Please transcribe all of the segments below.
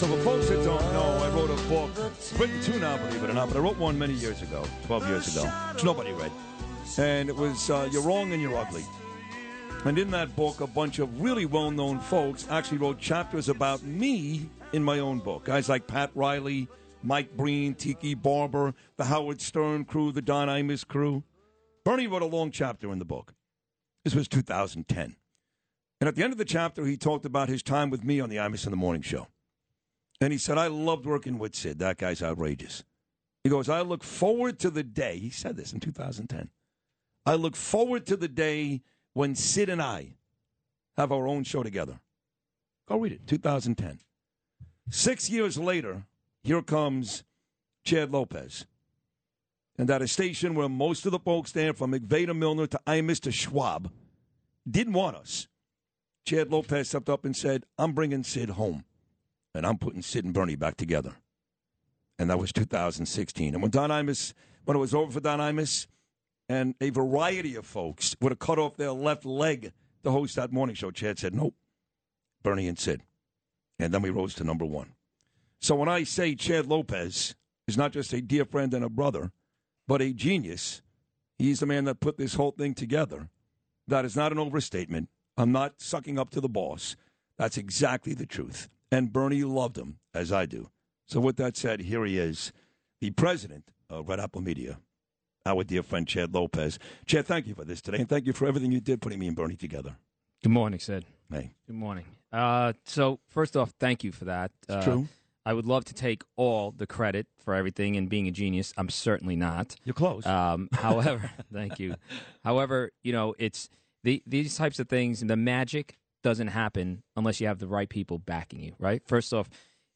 So for folks that don't know, I wrote a book, written two now, believe it or not, but I wrote one many years ago, 12 years ago, which nobody read. And it was uh, You're Wrong and You're Ugly. And in that book, a bunch of really well known folks actually wrote chapters about me in my own book. Guys like Pat Riley, Mike Breen, Tiki Barber, the Howard Stern crew, the Don Imus crew. Bernie wrote a long chapter in the book. This was 2010. And at the end of the chapter, he talked about his time with me on the Imus in the Morning Show. And he said, I loved working with Sid. That guy's outrageous. He goes, I look forward to the day. He said this in 2010. I look forward to the day when Sid and I have our own show together. Go read it, 2010. Six years later, here comes Chad Lopez. And at a station where most of the folks there, from McVeigh to Milner to Imus to Schwab, didn't want us, Chad Lopez stepped up and said, I'm bringing Sid home. And I'm putting Sid and Bernie back together. And that was 2016. And when Don Imus, when it was over for Don Imus, and a variety of folks would have cut off their left leg to host that morning show. Chad said, nope, Bernie and Sid. And then we rose to number one. So when I say Chad Lopez is not just a dear friend and a brother, but a genius, he's the man that put this whole thing together. That is not an overstatement. I'm not sucking up to the boss. That's exactly the truth. And Bernie loved him, as I do. So with that said, here he is, the president of Red Apple Media our dear friend Chad Lopez. Chad, thank you for this today, and thank you for everything you did putting me and Bernie together. Good morning, Sid. Hey. Good morning. Uh, so, first off, thank you for that. Uh, true. I would love to take all the credit for everything and being a genius. I'm certainly not. You're close. Um, however, thank you. However, you know, it's the, these types of things, and the magic doesn't happen unless you have the right people backing you, right? First off,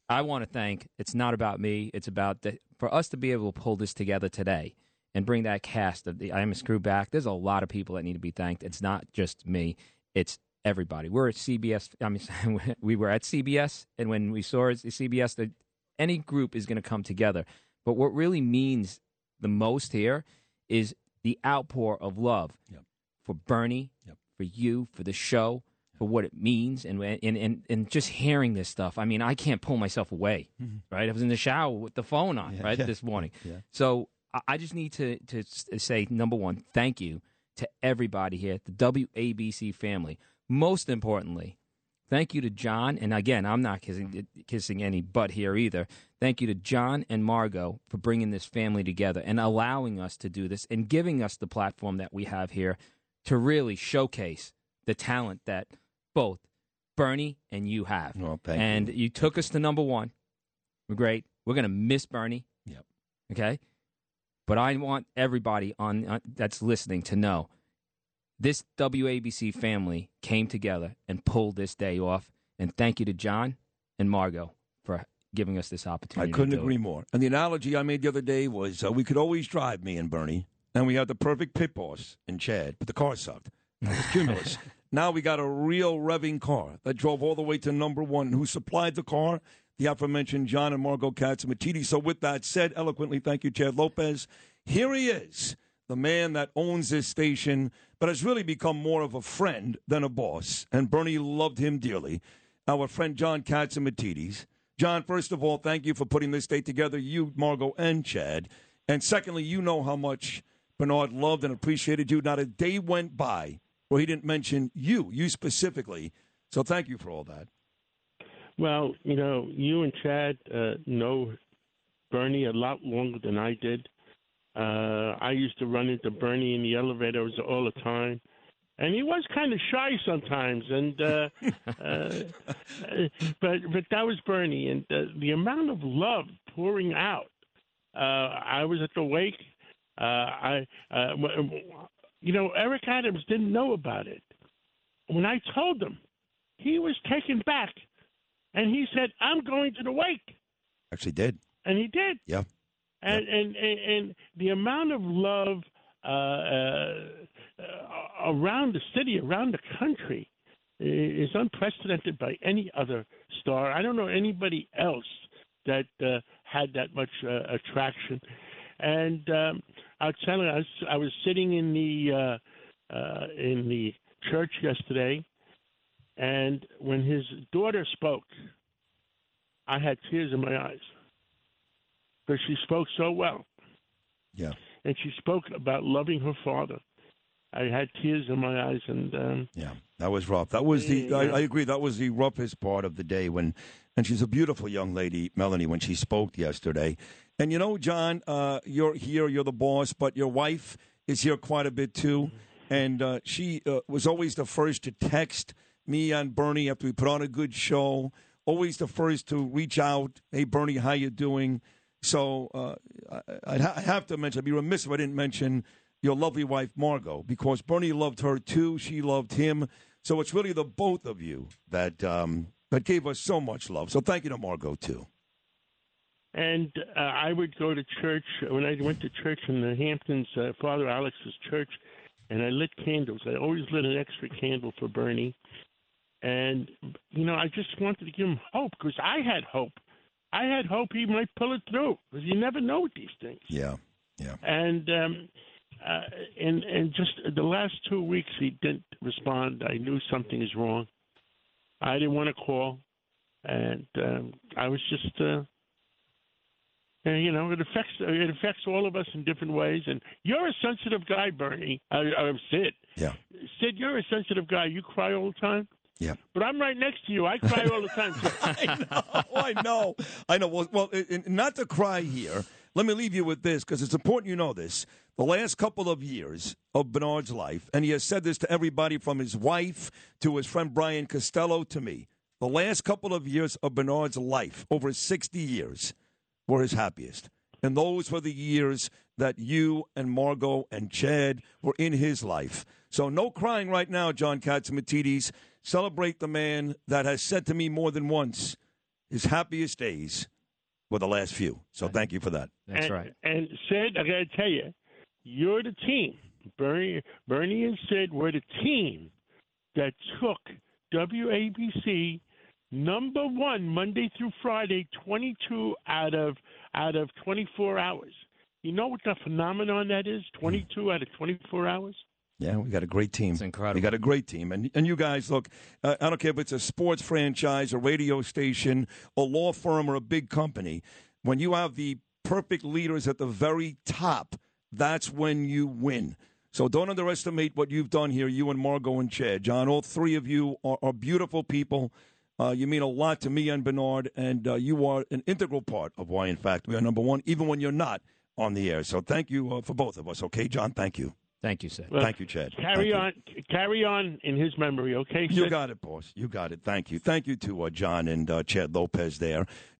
I want to thank, it's not about me, it's about the, for us to be able to pull this together today and bring that cast of the Imus crew back. There's a lot of people that need to be thanked. It's not just me. It's everybody. We're at CBS. I mean, we were at CBS, and when we saw it CBS, that any group is going to come together. But what really means the most here is the outpour of love yep. for Bernie, yep. for you, for the show, for what it means, and, and and and just hearing this stuff. I mean, I can't pull myself away. Mm-hmm. Right, I was in the shower with the phone on. Yeah, right yeah. this morning. Yeah. So I just need to, to say, number one, thank you to everybody here, the WABC family. Most importantly, thank you to John. And again, I'm not kissing, kissing any butt here either. Thank you to John and Margot for bringing this family together and allowing us to do this and giving us the platform that we have here to really showcase the talent that both Bernie and you have. Well, and you. you took us to number one. We're great. We're going to miss Bernie. Yep. Okay. But I want everybody on uh, that's listening to know this WABC family came together and pulled this day off. And thank you to John and Margot for giving us this opportunity. I couldn't agree it. more. And the analogy I made the other day was uh, we could always drive me and Bernie, and we had the perfect pit boss in Chad, but the car sucked. It was cumulus. now we got a real revving car that drove all the way to number one. Who supplied the car? the aforementioned John and Margot Catsimatidis. So, with that said, eloquently, thank you, Chad Lopez. Here he is, the man that owns this station, but has really become more of a friend than a boss. And Bernie loved him dearly. Our friend John Katz Catsimatidis. John, first of all, thank you for putting this day together, you, Margot, and Chad. And secondly, you know how much Bernard loved and appreciated you. Not a day went by where he didn't mention you, you specifically. So thank you for all that. Well, you know, you and Chad uh, know Bernie a lot longer than I did. Uh, I used to run into Bernie in the elevators all the time, and he was kind of shy sometimes. And uh, uh, but but that was Bernie, and uh, the amount of love pouring out. Uh, I was at the wake. Uh, I, uh, you know, Eric Adams didn't know about it. When I told him, he was taken back and he said, "I'm going to the wake." Actually, did and he did. Yeah. And yeah. and, and and the amount of love uh, uh, around the city, around the country, is unprecedented by any other star. I don't know anybody else that uh, had that much uh, attraction. And um, I'll tell you, I was, I was sitting in the uh, uh, in the church yesterday, and when his daughter spoke, I had tears in my eyes because she spoke so well. Yeah. And she spoke about loving her father. I had tears in my eyes, and um, Yeah, that was rough. That was the. I, Yeah. I agree. That was the roughest part of the day when, and she's a beautiful young lady, Melanie, when she spoke yesterday. And you know, John, uh, you're here, you're the boss, but your wife is here quite a bit too, and uh, she uh, was always the first to text me and Bernie after we put on a good show. Always the first to reach out. Hey, Bernie, how you doing? So uh, I, I have to mention. I'd be remiss if I didn't mention your lovely wife Margot because Bernie loved her too. She loved him. So it's really the both of you that um, that gave us so much love. So thank you to Margot too. and uh, I would go to church when I went to church in the Hamptons, uh, Father Alex's church, and I lit candles. I always lit an extra candle for Bernie, and you know I just wanted to give him hope because I had hope. I had hope he might pull it through because you never know with these things. Yeah, yeah, and um, uh, and and just the last two weeks he didn't respond. I knew something is wrong. I didn't want to call, and um, I was just, uh, and, you know, it affects it affects all of us in different ways. And you're a sensitive guy, Bernie. I, I Sid. yeah, Sid, you're a sensitive guy. You cry all the time. yeah. But I'm right next to you. I cry all the time. I know, I know, I know. Well, well, not to cry here. Let me leave you with this because it's important you know this. The last couple of years of Bernard's life, and he has said this to everybody from his wife to his friend Brian Costello to me. The last couple of years of Bernard's life, over 60 years, were his happiest. And those were the years that you and Margot and Chad were in his life. So no crying right now, John Catsimatidis. Celebrate the man that has said to me more than once, his happiest days were the last few. So thank you for that. That's and, right. And Sid, I got to tell you, you're the team. Bernie, Bernie and Sid were the team that took WABC number one Monday through Friday, 22 out of out of 24 hours. You know what the phenomenon that is? 22 out of 24 hours. Yeah, we got a great team. It's incredible. We got a great team, and and you guys look. Uh, I don't care if it's a sports franchise, a radio station, a law firm, or a big company. When you have the perfect leaders at the very top, that's when you win. So don't underestimate what you've done here, you and Margot and Chad. John, all three of you are, are beautiful people. Uh, you mean a lot to me and Bernard, and uh, you are an integral part of why, in fact, we are number one, even when you're not on the air. So thank you uh, for both of us. Okay, John. Thank you. Thank you, Sid. Well, Thank you, Chad. Carry Thank you. on, carry on in his memory, okay? You got it, boss. You got it. Thank you. Thank you to uh, John and uh, Chad Lopez there.